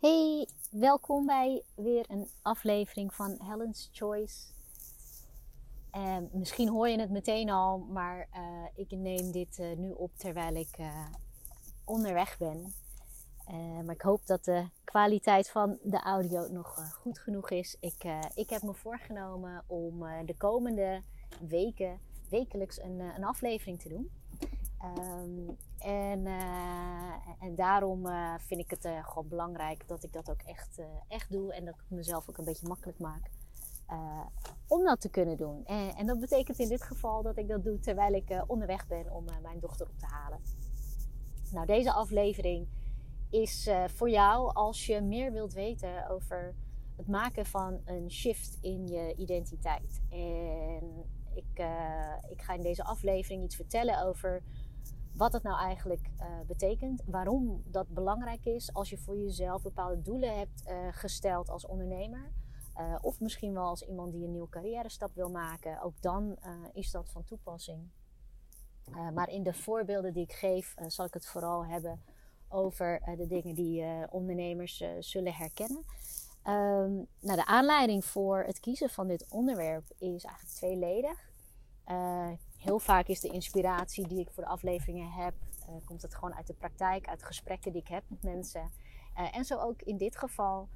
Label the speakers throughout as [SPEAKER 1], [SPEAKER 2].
[SPEAKER 1] Hey, welkom bij weer een aflevering van Helen's Choice. Uh, misschien hoor je het meteen al, maar uh, ik neem dit uh, nu op terwijl ik eh, onderweg ben. maar ik hoop dat de kwaliteit van de audio nog goed genoeg is. Ik, ik heb me voorgenomen om de komende weken wekelijks een, een aflevering te doen. Um, en, uh, en daarom uh, vind ik het uh, gewoon belangrijk dat ik dat ook echt, echt doe. En dat ik mezelf ook een beetje makkelijk maak om dat te kunnen doen. En, en, dat betekent in dit geval dat ik dat doe terwijl ik onderweg ben om mijn dochter op te halen. Nou, deze aflevering is voor jou als je meer wilt weten over het maken van een shift in je identiteit. En ik, ik ga in deze aflevering iets vertellen over wat het nou eigenlijk uh, betekent, waarom dat belangrijk is als je voor jezelf bepaalde doelen hebt uh, gesteld als ondernemer. Uh, of misschien wel als iemand die een nieuwe carrière stap wil maken. Ook dan is dat van toepassing. maar in de voorbeelden die ik geef, zal ik het vooral hebben over de dingen die ondernemers zullen herkennen. Um, nou, de aanleiding voor het kiezen van dit onderwerp is eigenlijk tweeledig heel vaak is de inspiratie die ik voor de afleveringen heb, uh, komt het gewoon uit de praktijk, uit gesprekken die ik heb met mensen. Uh, en zo ook in dit geval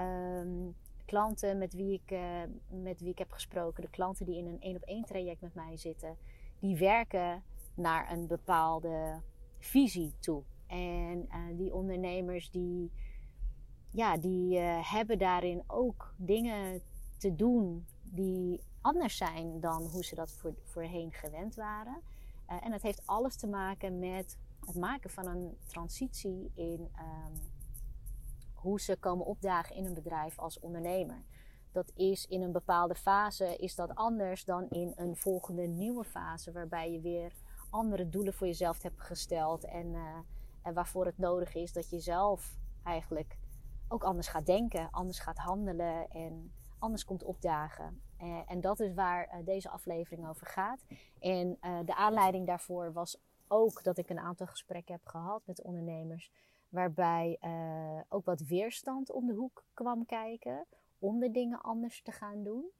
[SPEAKER 1] um, klanten met wie, ik, uh, met wie ik heb gesproken, de klanten die in een één op één traject met mij zitten, die werken naar een bepaalde visie toe. En die ondernemers die, ja, die hebben daarin ook dingen te doen die anders zijn dan hoe ze dat voor, voorheen gewend waren. Uh, en het heeft alles te maken met het maken van een transitie in um, hoe ze komen opdagen in een bedrijf als ondernemer. Dat is in een bepaalde fase is dat anders dan in een volgende nieuwe fase, waarbij je weer andere doelen voor jezelf hebt gesteld en, uh, en waarvoor het nodig is dat je zelf eigenlijk ook anders gaat denken, anders gaat handelen en anders komt opdagen. Uh, en dat is waar uh, deze aflevering over gaat. En uh, de aanleiding daarvoor was ook dat ik een aantal gesprekken heb gehad met ondernemers. Waarbij ook wat weerstand om de hoek kwam kijken. Om de dingen anders te gaan doen.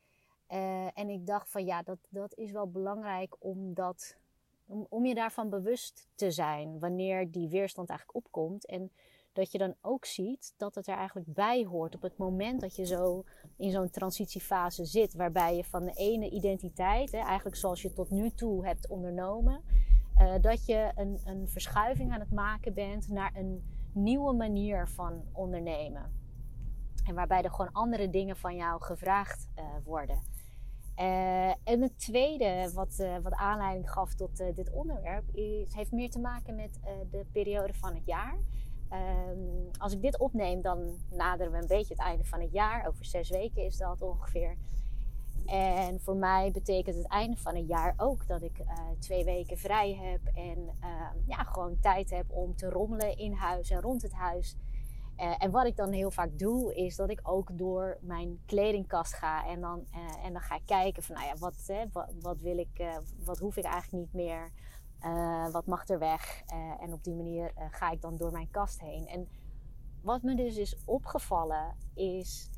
[SPEAKER 1] en ik dacht van ja, dat, dat is wel belangrijk om, dat, om, om je daarvan bewust te zijn. Wanneer die weerstand eigenlijk opkomt. En dat je dan ook ziet dat het er eigenlijk bij hoort op het moment dat je zo in zo'n transitiefase zit, waarbij je van de ene identiteit, hè, eigenlijk zoals je tot nu toe hebt ondernomen, uh, dat je een, een verschuiving aan het maken bent naar een nieuwe manier van ondernemen. En waarbij er gewoon andere dingen van jou gevraagd uh, worden. Uh, en het tweede wat, wat aanleiding gaf tot dit onderwerp is, heeft meer te maken met de periode van het jaar. Um, als ik dit opneem, dan naderen we een beetje het einde van het jaar. Over zes weken is dat ongeveer. En voor mij betekent het einde van het jaar ook dat ik uh, twee weken vrij heb. En uh, ja, gewoon tijd heb om te rommelen in huis en rond het huis. Uh, en wat ik dan heel vaak doe, is dat ik ook door mijn kledingkast ga. En dan, eh, en dan ga ik kijken van, nou ja, wat, hè, wat, wat, wil ik, wat hoef ik eigenlijk niet meer. Uh, wat mag er weg? Uh, en op die manier uh, ga ik dan door mijn kast heen. En wat me dus is opgevallen is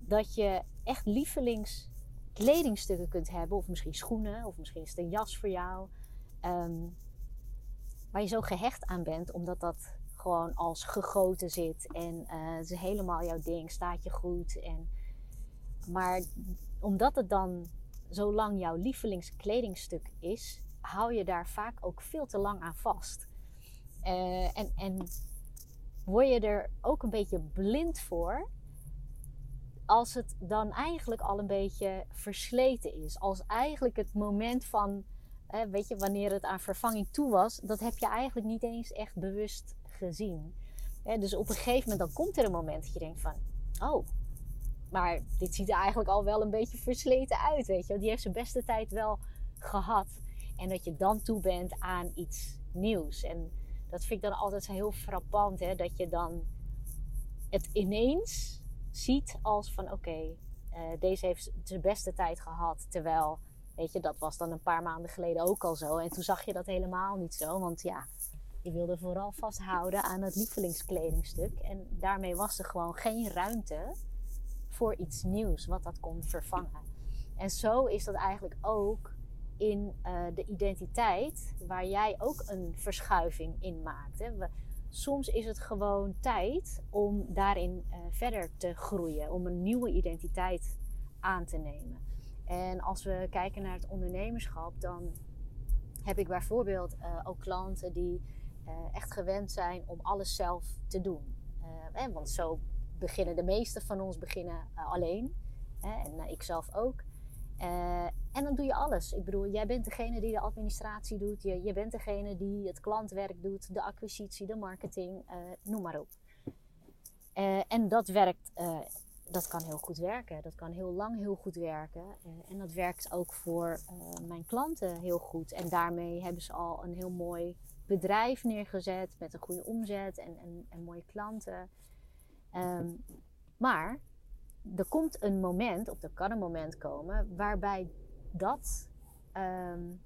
[SPEAKER 1] dat je echt lievelings kledingstukken kunt hebben. Of misschien schoenen, of misschien is het een jas voor jou. Um, waar je zo gehecht aan bent, omdat dat gewoon als gegoten zit. En het is helemaal jouw ding, staat je goed. En, maar omdat het dan zo lang jouw lievelingskledingstuk is, hou je daar vaak ook veel te lang aan vast. Uh, en, en word je er ook een beetje blind voor als het dan eigenlijk al een beetje versleten is. Als eigenlijk het moment van, weet je, wanneer het aan vervanging toe was, dat heb je eigenlijk niet eens echt bewust gezien. Dus op een gegeven moment dan komt er een moment dat je denkt van, oh, maar dit ziet er eigenlijk al wel een beetje versleten uit, weet je. Die heeft zijn beste tijd wel gehad. En dat je dan toe bent aan iets nieuws. En dat vind ik dan altijd heel frappant. Hè? Dat je dan het ineens ziet als van oké, uh, deze heeft zijn beste tijd gehad. Terwijl, weet je, dat was dan een paar maanden geleden ook al zo. En toen zag je dat helemaal niet zo. Want ja, Die wilde vooral vasthouden aan het lievelingskledingstuk. En daarmee was er gewoon geen ruimte voor iets nieuws wat dat kon vervangen. En zo is dat eigenlijk ook in uh, de identiteit, waar jij ook een verschuiving in maakt. Hè. Soms is het gewoon tijd om daarin uh, verder te groeien, om een nieuwe identiteit aan te nemen. En als we kijken naar het ondernemerschap, dan heb ik bijvoorbeeld uh, ook klanten die echt gewend zijn om alles zelf te doen. want zo beginnen de meeste van ons beginnen alleen. en ik zelf ook. Uh, en dan doe je alles. Ik bedoel, jij bent degene die de administratie doet. Je, je bent degene die het klantwerk doet, de acquisitie, de marketing, uh, noem maar op. Uh, en dat werkt, dat kan heel goed werken. Dat kan heel lang heel goed werken. en dat werkt ook voor mijn klanten heel goed. En daarmee hebben ze al een heel mooi bedrijf neergezet met een goede omzet en, en, mooie klanten. Um, maar er komt een moment, of er kan een moment komen, waarbij dat um,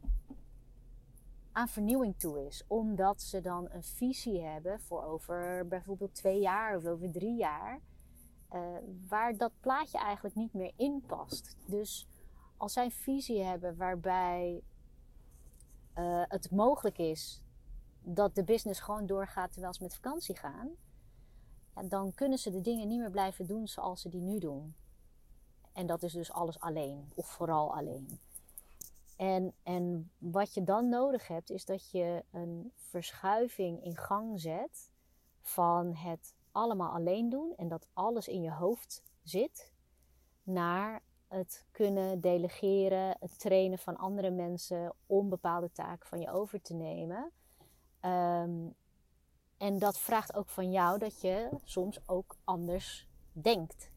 [SPEAKER 1] aan vernieuwing toe is. Omdat ze dan een visie hebben voor over bijvoorbeeld twee jaar of over drie jaar. Uh, waar dat plaatje eigenlijk niet meer in past. Dus als zij een visie hebben waarbij uh, het mogelijk is dat de business gewoon doorgaat terwijl ze met vakantie gaan, dan kunnen ze de dingen niet meer blijven doen zoals ze die nu doen. En dat is dus alles alleen, of vooral alleen. En, en wat je dan nodig hebt, is dat je een verschuiving in gang zet van het allemaal alleen doen en dat alles in je hoofd zit, naar het kunnen delegeren, het trainen van andere mensen om bepaalde taken van je over te nemen. Um, en dat vraagt ook van jou dat je soms ook anders denkt.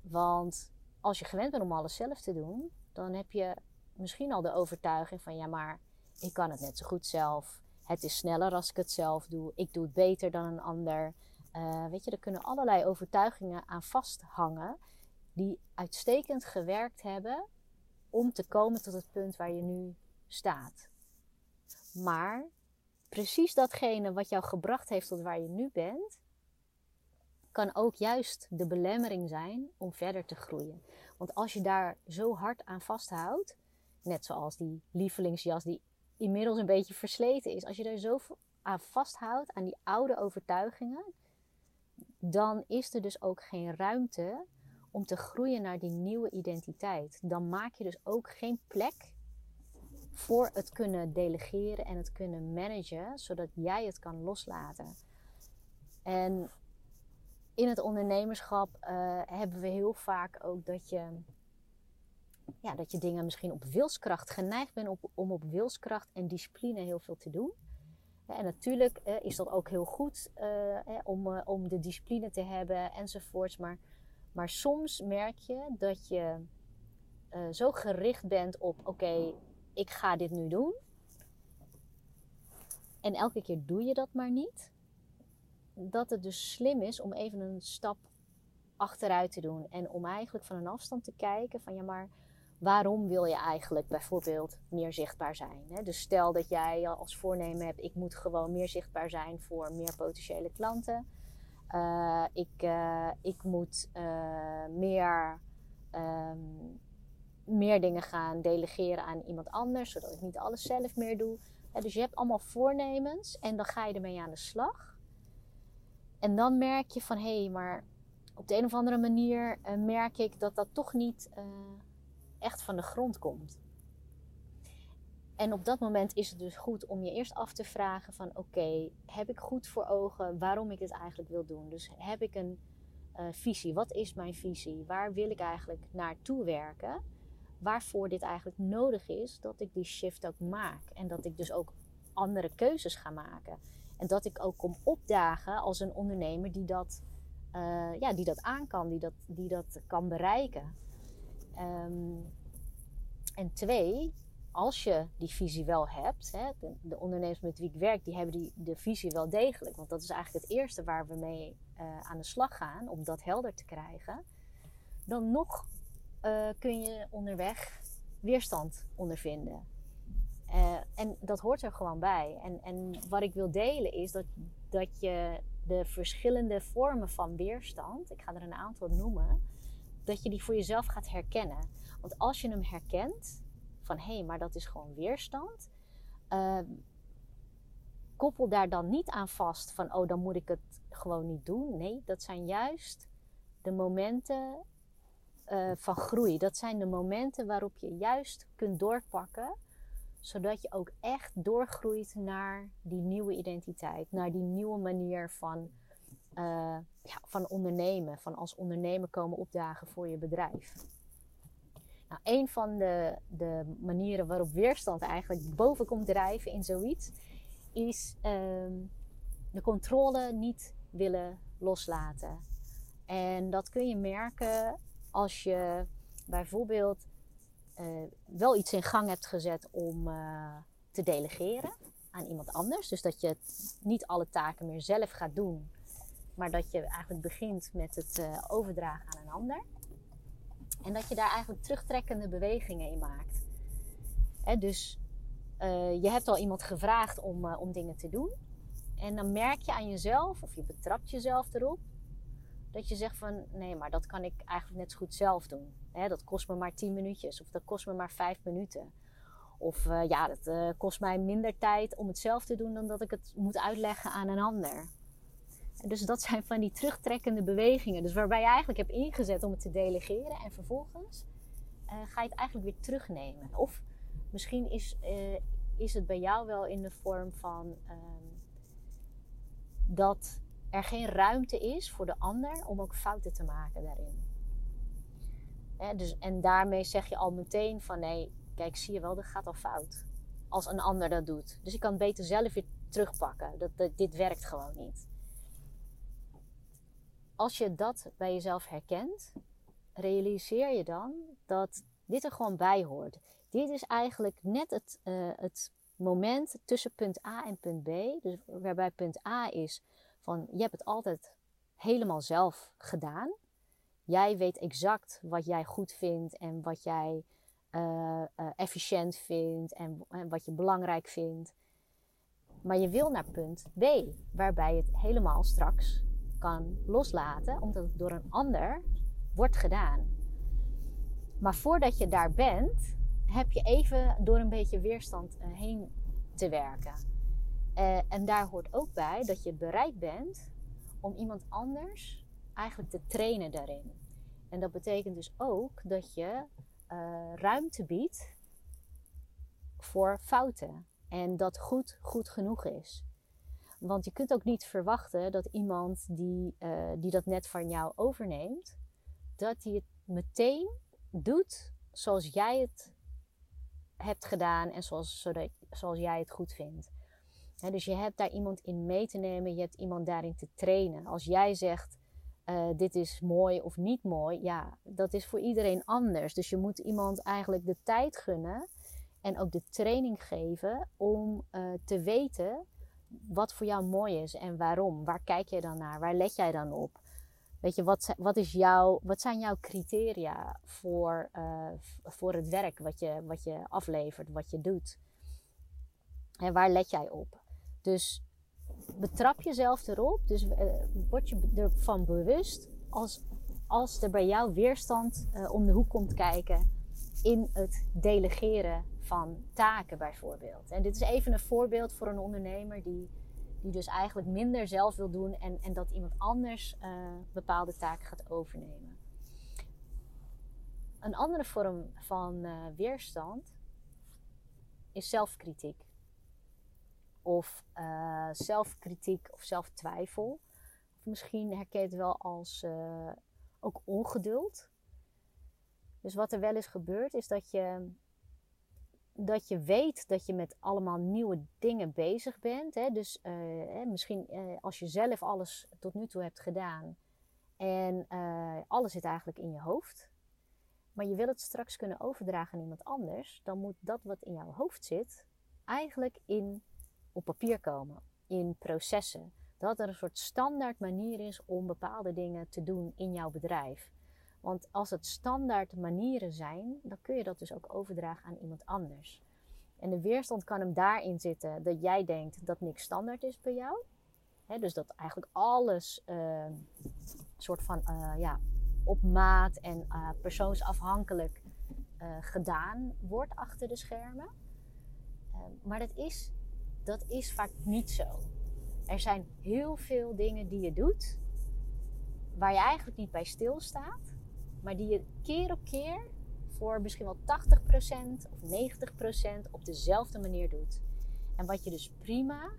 [SPEAKER 1] Want als je gewend bent om alles zelf te doen, dan heb je misschien al de overtuiging van ja, maar ik kan het net zo goed zelf. Het is sneller als ik het zelf doe. Ik doe het beter dan een ander. Uh, weet je, er kunnen allerlei overtuigingen aan vasthangen die uitstekend gewerkt hebben om te komen tot het punt waar je nu staat. Maar precies datgene wat jou gebracht heeft tot waar je nu bent, kan ook juist de belemmering zijn om verder te groeien. Want als je daar zo hard aan vasthoudt, net zoals die lievelingsjas die inmiddels een beetje versleten is, als je daar zo aan vasthoudt, aan die oude overtuigingen, dan is er dus ook geen ruimte om te groeien naar die nieuwe identiteit. Dan maak je dus ook geen plek voor het kunnen delegeren en het kunnen managen, zodat jij het kan loslaten. En in het ondernemerschap uh, hebben we heel vaak ook dat je, ja, dat je dingen misschien op wilskracht geneigd bent op, om op wilskracht en discipline heel veel te doen. En natuurlijk uh, is dat ook heel goed uh, om, om de discipline te hebben enzovoorts. Maar, maar soms merk je dat je zo gericht bent op: oké, ik ga dit nu doen. En elke keer doe je dat maar niet. Dat het dus slim is om even een stap achteruit te doen. En om eigenlijk van een afstand te kijken van ja, maar waarom wil je eigenlijk bijvoorbeeld meer zichtbaar zijn? Dus stel dat jij als voornemen hebt, ik moet gewoon meer zichtbaar zijn voor meer potentiële klanten. Uh, ik, uh, ik moet uh, meer um, meer dingen gaan delegeren aan iemand anders, zodat ik niet alles zelf meer doe. dus je hebt allemaal voornemens en dan ga je ermee aan de slag. En dan merk je van hé, hey, maar op de een of andere manier uh, merk ik dat dat toch niet uh, echt van de grond komt. En op dat moment is het dus goed om je eerst af te vragen van oké, heb ik goed voor ogen waarom ik het eigenlijk wil doen? Dus heb ik een uh, visie? Wat is mijn visie? Waar wil ik eigenlijk naartoe werken? Waarvoor dit eigenlijk nodig is, dat ik die shift ook maak. En dat ik dus ook andere keuzes ga maken. En dat ik ook kom opdagen als een ondernemer die dat, uh, ja, die dat aan kan, die dat, die dat kan bereiken. Um, en twee, als je die visie wel hebt, hè, de, de, ondernemers met wie ik werk, die hebben die, de visie wel degelijk. Want dat is eigenlijk het eerste waar we mee uh, aan de slag gaan, om dat helder te krijgen. Dan nog uh, kun je onderweg weerstand ondervinden. Uh, en dat hoort er gewoon bij. En, en wat ik wil delen is dat, dat je de verschillende vormen van weerstand, ik ga er een aantal noemen, dat je die voor jezelf gaat herkennen. Want als je hem herkent, van hé, hey, maar dat is gewoon weerstand, uh, koppel daar dan niet aan vast van oh, dan moet ik het gewoon niet doen. Nee, dat zijn juist de momenten uh, van groei. Dat zijn de momenten waarop je juist kunt doorpakken zodat je ook echt doorgroeit naar die nieuwe identiteit, naar die nieuwe manier van, uh, ja, van ondernemen, van als ondernemer komen opdagen voor je bedrijf. Nou, een van de, de manieren waarop weerstand eigenlijk boven komt drijven in zoiets, is um, de controle niet willen loslaten. En dat kun je merken als je bijvoorbeeld uh, wel iets in gang hebt gezet om uh, te delegeren aan iemand anders. Dus dat je niet alle taken meer zelf gaat doen, maar dat je eigenlijk begint met het uh, overdragen aan een ander. En dat je daar eigenlijk terugtrekkende bewegingen in maakt. Dus je hebt al iemand gevraagd om, om dingen te doen. En dan merk je aan jezelf, of je betrapt jezelf erop, dat je zegt van nee, maar dat kan ik eigenlijk net zo goed zelf doen. Hè, dat kost me maar 10 minuutjes of dat kost me maar 5 minuten. Of uh, ja, dat uh, kost mij minder tijd om het zelf te doen dan dat ik het moet uitleggen aan een ander. En dus dat zijn van die terugtrekkende bewegingen. Dus waarbij je eigenlijk hebt ingezet om het te delegeren en vervolgens uh, ga je het eigenlijk weer terugnemen. Of misschien is, is het bij jou wel in de vorm van ehm, dat er geen ruimte is voor de ander om ook fouten te maken daarin. dus, en daarmee zeg je al meteen van nee, kijk, zie je wel, dat gaat al fout. Als een ander dat doet. Dus ik kan het beter zelf weer terugpakken. Dat, dit werkt gewoon niet. Als je dat bij jezelf herkent, realiseer je dan dat dit er gewoon bij hoort. Dit is eigenlijk net het, uh, het moment tussen punt A en punt B. Dus waarbij punt A is van je hebt het altijd helemaal zelf gedaan. Jij weet exact wat jij goed vindt en wat jij uh, uh, efficiënt vindt en, en wat je belangrijk vindt. Maar je wil naar punt B, waarbij je het helemaal straks kan loslaten, omdat het door een ander wordt gedaan. Maar voordat je daar bent, heb je even door een beetje weerstand uh, heen te werken. Uh, en daar hoort ook bij dat je bereid bent om iemand anders eigenlijk te trainen daarin. En dat betekent dus ook dat je uh, ruimte biedt voor fouten. En dat goed, goed genoeg is. Want je kunt ook niet verwachten dat iemand die, uh, die dat net van jou overneemt, dat hij het meteen doet zoals jij het hebt gedaan en zoals, zodat, zoals jij het goed vindt dus je hebt daar iemand in mee te nemen, je hebt iemand daarin te trainen. Als jij zegt, uh, dit is mooi of niet mooi, ja, dat is voor iedereen anders. Dus je moet iemand eigenlijk de tijd gunnen en ook de training geven om uh, te weten wat voor jou mooi is en waarom. Waar kijk je dan naar? Waar let jij dan op? Weet je, wat, wat, is jouw, wat zijn jouw criteria voor, uh, voor het werk wat je, wat je aflevert, wat je doet? En waar let jij op? Dus betrap jezelf erop. Dus uh, word je ervan bewust als, als er bij jou weerstand uh, om de hoek komt kijken in het delegeren van taken bijvoorbeeld. En dit is even een voorbeeld voor een ondernemer die, die dus eigenlijk minder zelf wil doen en, en dat iemand anders uh, bepaalde taken gaat overnemen. Een andere vorm van weerstand is zelfkritiek of uh, zelfkritiek of zelftwijfel. Of misschien herken je het wel als uh, ook ongeduld. Dus wat er wel eens gebeurt is dat je, dat je weet dat je met allemaal nieuwe dingen bezig bent. Hè? Dus uh, misschien als je zelf alles tot nu toe hebt gedaan en alles zit eigenlijk in je hoofd. Maar je wil het straks kunnen overdragen aan iemand anders. Dan moet dat wat in jouw hoofd zit eigenlijk in op papier komen, in processen. Dat er een soort standaard manier is om bepaalde dingen te doen in jouw bedrijf. Want als het standaard manieren zijn, dan kun je dat dus ook overdragen aan iemand anders. En de weerstand kan hem daarin zitten dat jij denkt dat niks standaard is bij jou. dus dat eigenlijk alles uh, soort van uh, ja, op maat en uh, persoonsafhankelijk gedaan wordt achter de schermen. maar dat is, dat is vaak niet zo. Er zijn heel veel dingen die je doet waar je eigenlijk niet bij stilstaat, maar die je keer op keer voor misschien wel 80% of 90% op dezelfde manier doet. En wat je dus prima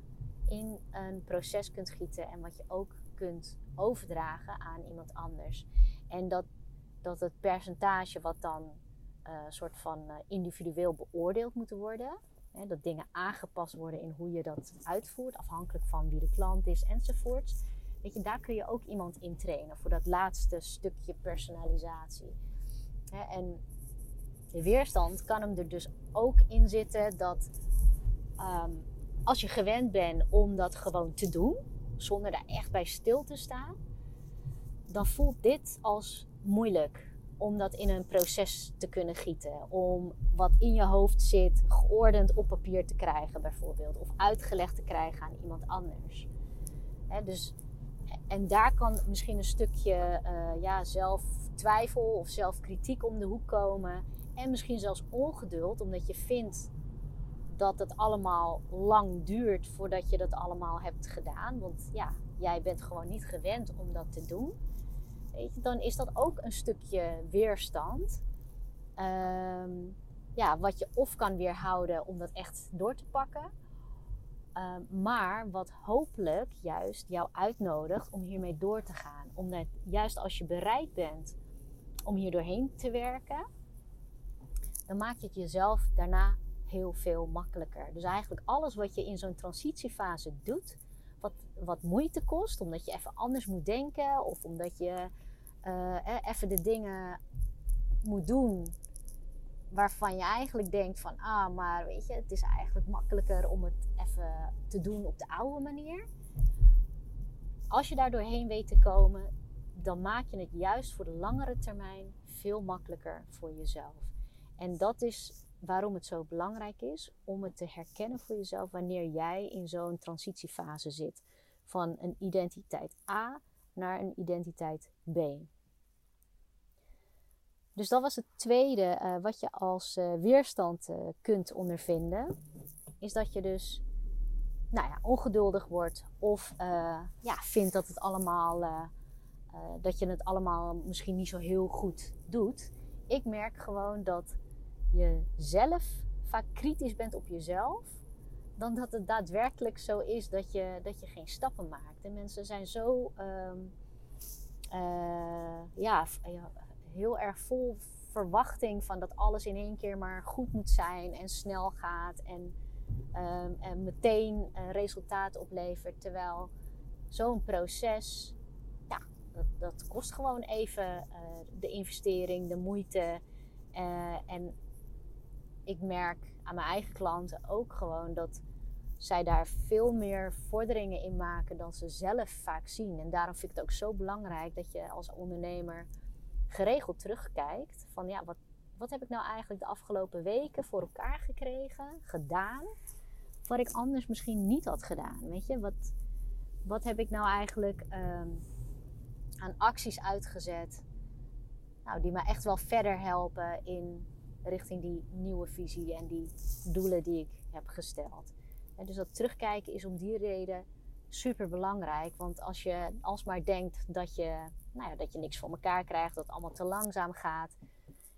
[SPEAKER 1] in een proces kunt gieten en wat je ook kunt overdragen aan iemand anders. En dat, dat het percentage wat dan uh, soort van uh, individueel beoordeeld moet worden, hè, dat dingen aangepast worden in hoe je dat uitvoert, afhankelijk van wie de klant is enzovoorts. Weet je, daar kun je ook iemand in trainen voor dat laatste stukje personalisatie. Hè, en de weerstand kan hem er dus ook in zitten dat ehm, als je gewend bent om dat gewoon te doen, zonder daar echt bij stil te staan, dan voelt dit als moeilijk om dat in een proces te kunnen gieten. Om wat in je hoofd zit geordend op papier te krijgen, bijvoorbeeld. Of uitgelegd te krijgen aan iemand anders. dus, en daar kan misschien een stukje uh, ja, zelftwijfel of zelfkritiek om de hoek komen. En misschien zelfs ongeduld, omdat je vindt dat het allemaal lang duurt voordat je dat allemaal hebt gedaan. Want ja, jij bent gewoon niet gewend om dat te doen. Dan is dat ook een stukje weerstand. Ehm, ja, wat je of kan weerhouden om dat echt door te pakken. Ehm, maar wat hopelijk juist jou uitnodigt om hiermee door te gaan. Omdat juist als je bereid bent om hier doorheen te werken, dan maak je het jezelf daarna heel veel makkelijker. Dus eigenlijk alles wat je in zo'n transitiefase doet, wat, wat moeite kost, omdat je even anders moet denken of omdat je uh, even de dingen moet doen waarvan je eigenlijk denkt van, ah, maar weet je, het is eigenlijk makkelijker om het even te doen op de oude manier. Als je daar doorheen weet te komen, dan maak je het juist voor de langere termijn veel makkelijker voor jezelf. En dat is waarom het zo belangrijk is om het te herkennen voor jezelf wanneer jij in zo'n transitiefase zit. Van een identiteit A naar een identiteit B. Dus dat was het tweede uh, wat je als uh, weerstand uh, kunt ondervinden. Is dat je dus nou ja, ongeduldig wordt of ja, vindt dat, het allemaal, dat je het allemaal misschien niet zo heel goed doet. Ik merk gewoon dat je zelf vaak kritisch bent op jezelf, dan dat het daadwerkelijk zo is dat je, dat je geen stappen maakt. En mensen zijn zo um, uh, ja, heel erg vol verwachting van dat alles in één keer maar goed moet zijn en snel gaat en, um, en meteen een resultaat oplevert. Terwijl zo'n proces, ja, dat, kost gewoon even uh, de investering, de moeite. Uh, en ik merk aan mijn eigen klanten ook gewoon dat zij daar veel meer vorderingen in maken dan ze zelf vaak zien. En daarom vind ik het ook zo belangrijk dat je als ondernemer geregeld terugkijkt van ja, wat, wat heb ik nou eigenlijk de afgelopen weken voor elkaar gekregen, gedaan, wat ik anders misschien niet had gedaan. Weet je, wat, wat heb ik nou eigenlijk um, aan acties uitgezet, nou, die me echt wel verder helpen in richting die nieuwe visie en die doelen die ik heb gesteld. Dus dat terugkijken is om die reden super belangrijk. Want als je alsmaar denkt dat je, nou ja, dat je niks voor elkaar krijgt, dat het allemaal te langzaam gaat.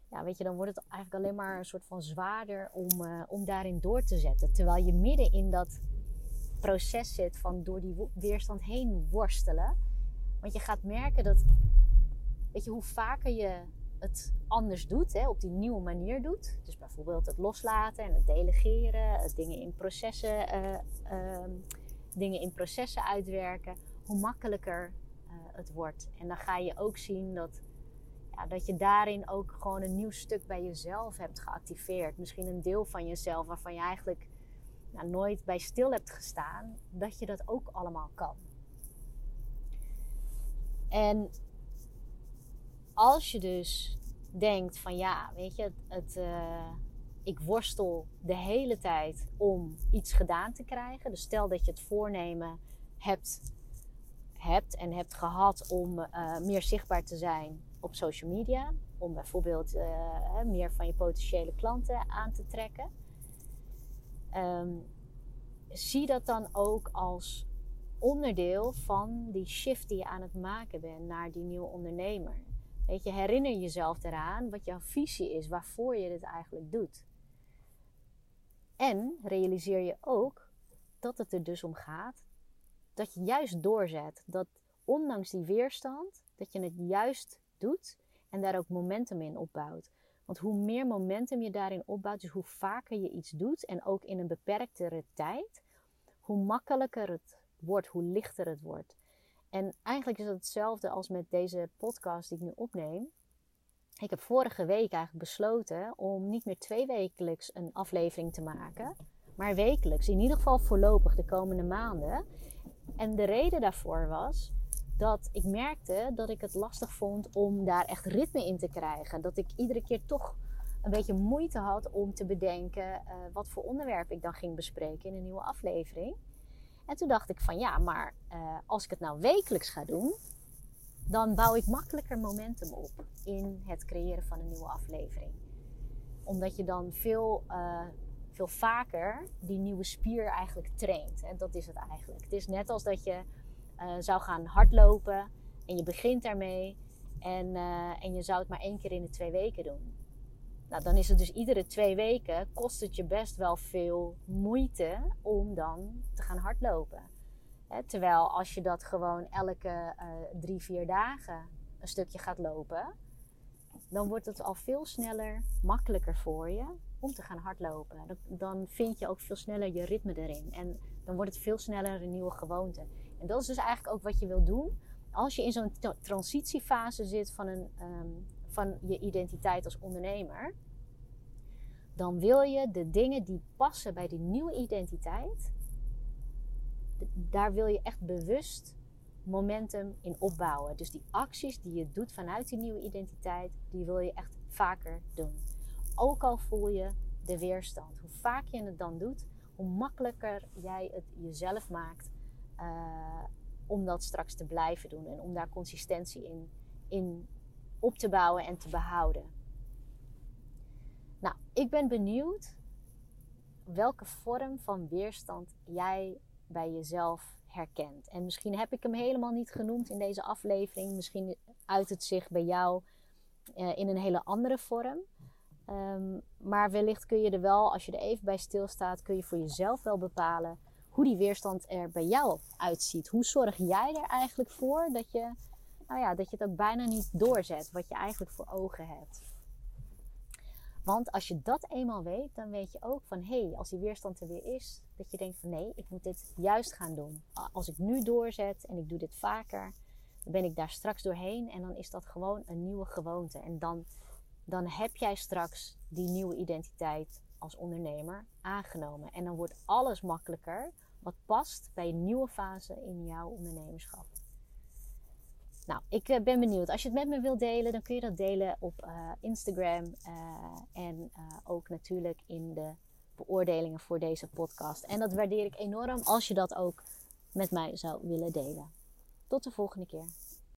[SPEAKER 1] Ja, weet je, dan wordt het eigenlijk alleen maar een soort van zwaarder om, uh, om daarin door te zetten. Terwijl je midden in dat proces zit van door die weerstand heen worstelen. Want je gaat merken dat, weet je, hoe vaker je het anders doet, hè, op die nieuwe manier doet. Dus bijvoorbeeld het loslaten en het delegeren, het dingen in processen, uh, uh, dingen in processen uitwerken, hoe makkelijker uh, het wordt. En dan ga je ook zien dat, ja, dat je daarin ook gewoon een nieuw stuk bij jezelf hebt geactiveerd. Misschien een deel van jezelf waarvan je eigenlijk nou, nooit bij stil hebt gestaan, dat je dat ook allemaal kan. En als je dus denkt van ja, weet je, het, uh, ik worstel de hele tijd om iets gedaan te krijgen. Dus stel dat je het voornemen hebt, hebt en hebt gehad om uh, meer zichtbaar te zijn op social media. Om bijvoorbeeld uh, meer van je potentiële klanten aan te trekken. Um, zie dat dan ook als onderdeel van die shift die je aan het maken bent naar die nieuwe ondernemer. Weet je, herinner jezelf eraan wat jouw visie is, waarvoor je dit eigenlijk doet. En realiseer je ook dat het er dus om gaat dat je juist doorzet. Dat ondanks die weerstand, dat je het juist doet en daar ook momentum in opbouwt. Want hoe meer momentum je daarin opbouwt, dus hoe vaker je iets doet en ook in een beperktere tijd, hoe makkelijker het wordt, hoe lichter het wordt. En eigenlijk is het hetzelfde als met deze podcast die ik nu opneem. Ik heb vorige week eigenlijk besloten om niet meer twee wekelijks een aflevering te maken, maar wekelijks. In ieder geval voorlopig de komende maanden. En de reden daarvoor was dat ik merkte dat ik het lastig vond om daar echt ritme in te krijgen. Dat ik iedere keer toch een beetje moeite had om te bedenken uh, wat voor onderwerp ik dan ging bespreken in een nieuwe aflevering. En toen dacht ik van ja, maar uh, als ik het nou wekelijks ga doen, dan bouw ik makkelijker momentum op in het creëren van een nieuwe aflevering. Omdat je dan veel, uh, veel vaker die nieuwe spier eigenlijk traint. En dat is het eigenlijk. Het is net als dat je uh, zou gaan hardlopen en je begint daarmee en, en je zou het maar één keer in de twee weken doen. Nou, dan is het dus iedere twee weken kost het je best wel veel moeite om dan te gaan hardlopen. Terwijl als je dat gewoon elke uh, drie, vier dagen een stukje gaat lopen, dan wordt het al veel sneller, makkelijker voor je om te gaan hardlopen. Dan, dan vind je ook veel sneller je ritme erin. En dan wordt het veel sneller een nieuwe gewoonte. En dat is dus eigenlijk ook wat je wil doen als je in zo'n transitiefase zit van, een, um, van je identiteit als ondernemer. Dan wil je de dingen die passen bij die nieuwe identiteit, daar wil je echt bewust momentum in opbouwen. Dus die acties die je doet vanuit die nieuwe identiteit, die wil je echt vaker doen. Ook al voel je de weerstand. Hoe vaak je het dan doet, hoe makkelijker jij het jezelf maakt uh, om dat straks te blijven doen en om daar consistentie in, in op te bouwen en te behouden. Nou, ik ben benieuwd welke vorm van weerstand jij bij jezelf herkent. En misschien heb ik hem helemaal niet genoemd in deze aflevering. Misschien uit het zich bij jou uh, in een hele andere vorm. Um, maar wellicht kun je er wel, als je er even bij stilstaat, kun je voor jezelf wel bepalen hoe die weerstand er bij jou uitziet. Hoe zorg jij er eigenlijk voor dat je, nou ja, dat je ook bijna niet doorzet wat je eigenlijk voor ogen hebt. Want als je dat eenmaal weet, dan weet je ook van hé, hey, als die weerstand er weer is, dat je denkt van nee, ik moet dit juist gaan doen. Als ik nu doorzet en ik doe dit vaker, dan ben ik daar straks doorheen en dan is dat gewoon een nieuwe gewoonte. En dan, dan heb jij straks die nieuwe identiteit als ondernemer aangenomen. En dan wordt alles makkelijker wat past bij een nieuwe fase in jouw ondernemerschap. Nou, ik eh, ben benieuwd. Als je het met me wilt delen, dan kun je dat delen op uh, Instagram uh, en ook natuurlijk in de beoordelingen voor deze podcast. En dat waardeer ik enorm als je dat ook met mij zou willen delen. Tot de volgende keer.